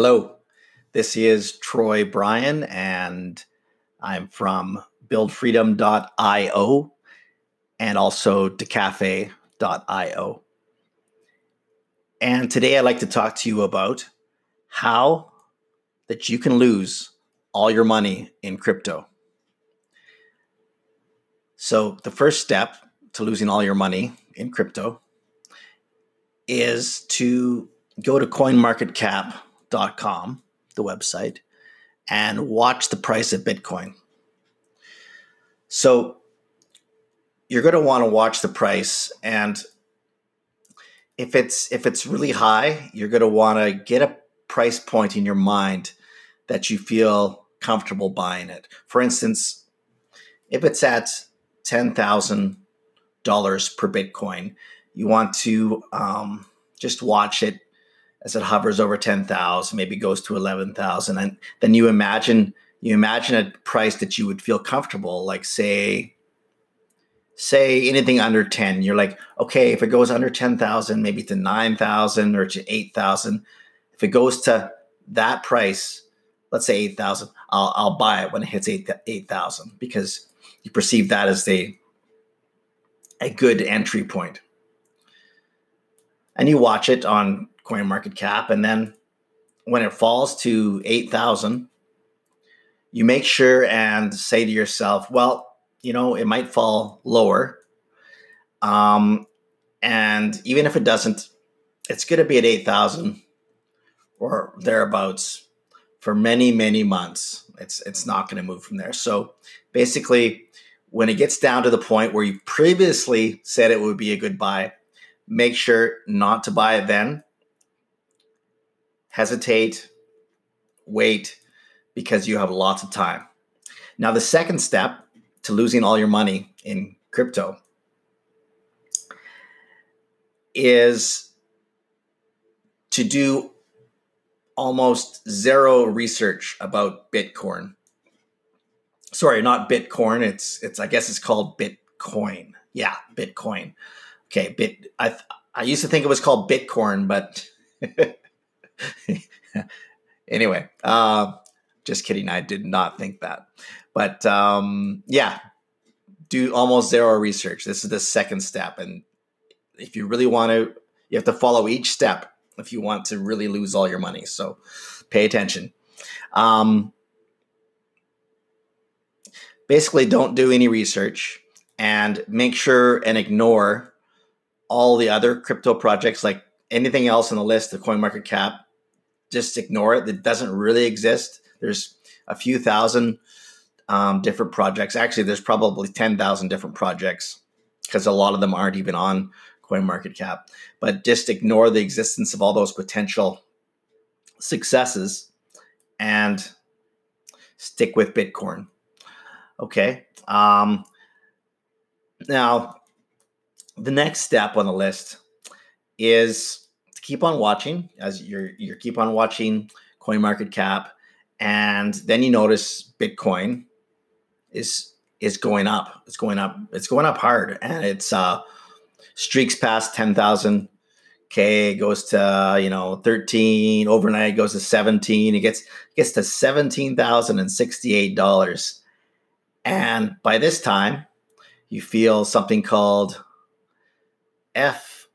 Hello, this is Troy Bryan, and I'm from buildfreedom.io and also decafe.io. And today I'd like to talk to you about how that you can lose all your money in crypto. So, the first step to losing all your money in crypto is to go to coinmarketcap.com, the website, and watch the price of Bitcoin. So, you're going to want to watch the price and if it's if it's really high, you're going to want to get a price point in your mind that you feel comfortable buying it. For instance, if it's at ten thousand dollars per Bitcoin, you want to um, just watch it as it hovers over ten thousand, maybe goes to eleven thousand, and then you imagine you imagine a price that you would feel comfortable, like say say anything under 10 you're like okay if it goes under 10,000 maybe to 9,000 or to 8,000 if it goes to that price let's say 8,000 I'll, I'll buy it when it hits 8,000 because you perceive that as a a good entry point. And you watch it on coin market cap and then when it falls to 8,000 you make sure and say to yourself well you know, it might fall lower. Um, and even if it doesn't, it's going to be at 8,000 or thereabouts for many, many months. It's, it's not going to move from there. So basically, when it gets down to the point where you previously said it would be a good buy, make sure not to buy it then. Hesitate, wait, because you have lots of time. Now, the second step to losing all your money in crypto is to do almost zero research about Bitcoin. Sorry, not Bitcoin. It's it's I guess it's called Bitcoin. Yeah, Bitcoin. Okay, bit. I I used to think it was called Bitcoin, but anyway, uh, just kidding. I did not think that. But um, yeah, do almost zero research. This is the second step. And if you really want to, you have to follow each step if you want to really lose all your money. So pay attention. Um, basically, don't do any research and make sure and ignore all the other crypto projects like anything else on the list, the coin market cap. Just ignore it. It doesn't really exist. There's a few thousand um, different projects. Actually, there's probably 10,000 different projects because a lot of them aren't even on CoinMarketCap. But just ignore the existence of all those potential successes and stick with Bitcoin. Okay. Um, now, the next step on the list is keep on watching as you're you keep on watching coin market cap and then you notice Bitcoin is is going up. It's going up. It's going up hard, and it's uh, streaks past ten thousand. K goes to you know thirteen overnight goes to seventeen. It gets gets to seventeen thousand and by this time, you feel something called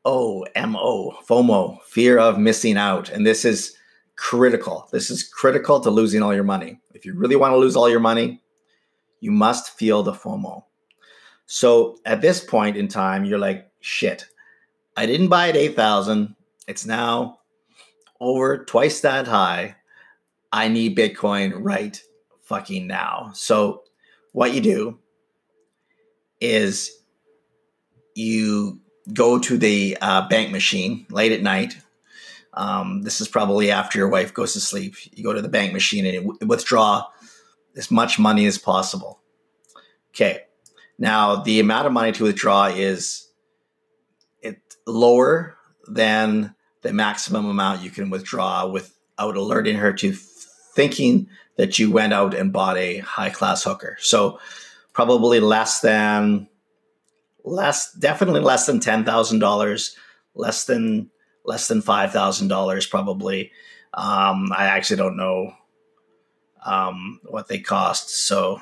FOMO, FOMO, fear of missing out, and this is critical. This is critical to losing all your money. If you really want to lose all your money, you must feel the FOMO. So at this point in time, you're like, shit, I didn't buy at 8,000. It's now over twice that high. I need Bitcoin right fucking now. So what you do is you go to the uh, bank machine late at night. Um, this is probably after your wife goes to sleep. You go to the bank machine and withdraw as much money as possible. Okay. Now, the amount of money to withdraw is it lower than the maximum amount you can withdraw without alerting her to thinking that you went out and bought a high class hooker. So, probably less than less definitely less than $10,000, less than less than $5,000 probably. Um, I actually don't know um, what they cost. So,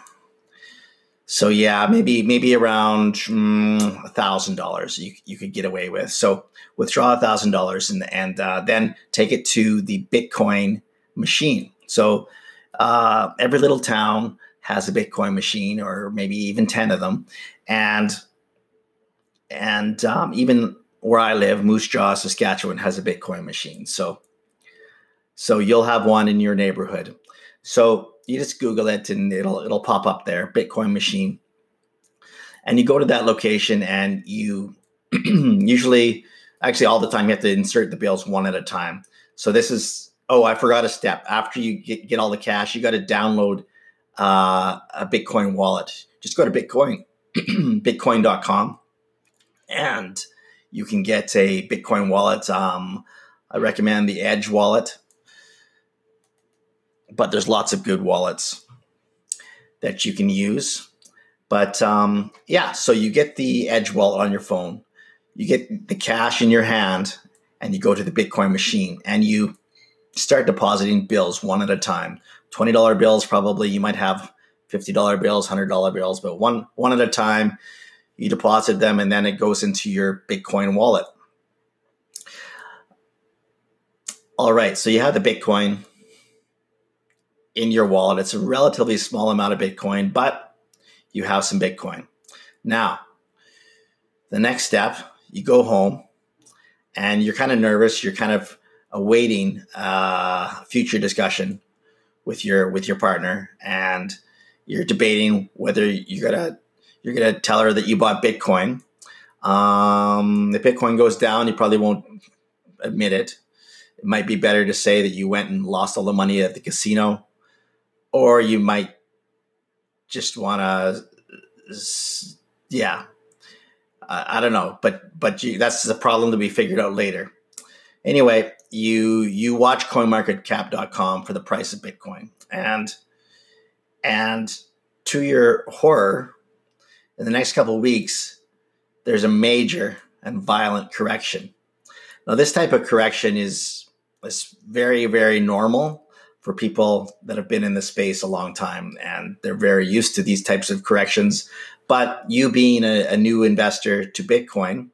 so yeah, maybe maybe around mm, a thousand dollars you you could get away with. So withdraw a thousand dollars and and uh, then take it to the Bitcoin machine. So uh, every little town has a Bitcoin machine, or maybe even ten of them, and and um, even where I live, Moose Jaw, Saskatchewan, has a Bitcoin machine. So so you'll have one in your neighborhood. So you just Google it and it'll it'll pop up there, Bitcoin machine. And you go to that location and you usually actually all the time you have to insert the bills one at a time. So this is oh, I forgot a step. After you get, get all the cash, you got to download uh, a Bitcoin wallet. Just go to Bitcoin, bitcoin.com, and you can get a Bitcoin wallet. Um, I recommend the Edge wallet but there's lots of good wallets that you can use. But um, yeah, so you get the Edge wallet on your phone, you get the cash in your hand, and you go to the Bitcoin machine and you start depositing bills one at a time. $20 bills, probably you might have $50 bills, $100 bills, but one, one at a time, you deposit them and then it goes into your Bitcoin wallet. All right, so you have the Bitcoin in your wallet. It's a relatively small amount of Bitcoin, but you have some Bitcoin. Now, the next step, you go home and you're kind of nervous. You're kind of awaiting uh, future discussion with your with your partner, and you're debating whether you're gonna you're gonna tell her that you bought Bitcoin. Um, if Bitcoin goes down, you probably won't admit it. It might be better to say that you went and lost all the money at the casino or you might just want to yeah I, I, don't know but but you, that's the problem to be figured out later anyway you you watch coinmarketcap.com for the price of bitcoin and and to your horror in the next couple of weeks there's a major and violent correction now this type of correction is is very very normal for people that have been in the space a long time and they're very used to these types of corrections. But you being a, a new investor to Bitcoin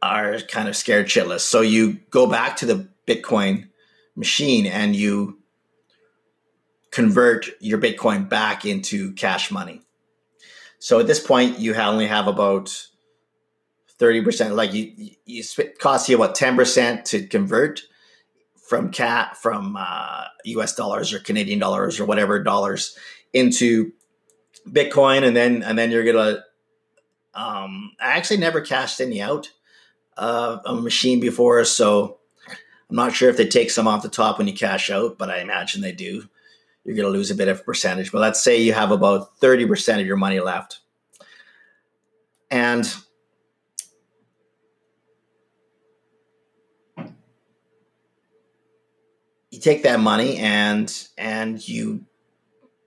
are kind of scared shitless. So you go back to the Bitcoin machine and you convert your Bitcoin back into cash money. So at this point, you only have about 30%, like you, you, it costs you about 10% to convert from cat from uh, U.S. dollars or Canadian dollars or whatever dollars into Bitcoin, and then and then you're gonna. Um, I actually never cashed any out of a machine before, so I'm not sure if they take some off the top when you cash out, but I imagine they do. You're gonna lose a bit of percentage, but let's say you have about thirty percent of your money left, and you take that money and and you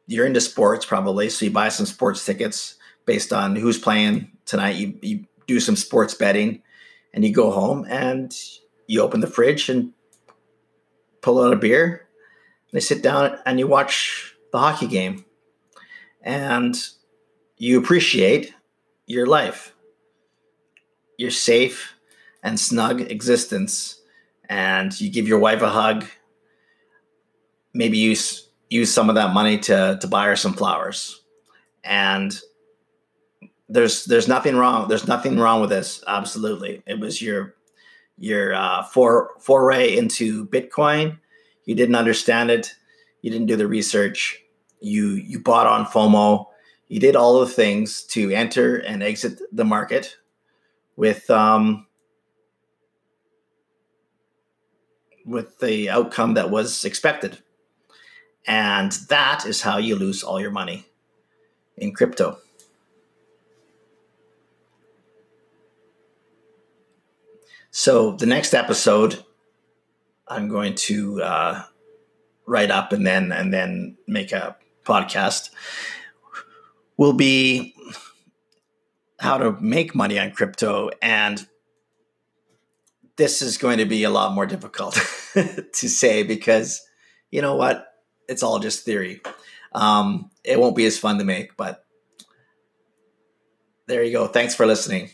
you're into sports probably, so you buy some sports tickets based on who's playing tonight. You you do some sports betting, and you go home and you open the fridge and pull out a beer. You sit down and you watch the hockey game, and you appreciate your life, your safe and snug existence, and you give your wife a hug. Maybe use use some of that money to to buy her some flowers. And there's there's nothing wrong there's nothing wrong with this absolutely. It was your your uh, for, foray into bitcoin you didn't understand it. You didn't do the research. You you bought on fomo. You did all the things to enter and exit the market with um with the outcome that was expected. And that is how you lose all your money in crypto. So, the next episode, I'm going to uh, write up and then and then make a podcast. Will be how to make money on crypto and this is going to be a lot more difficult to say because you know what? It's all just theory. Um, it won't be as fun to make, but there you go. Thanks for listening.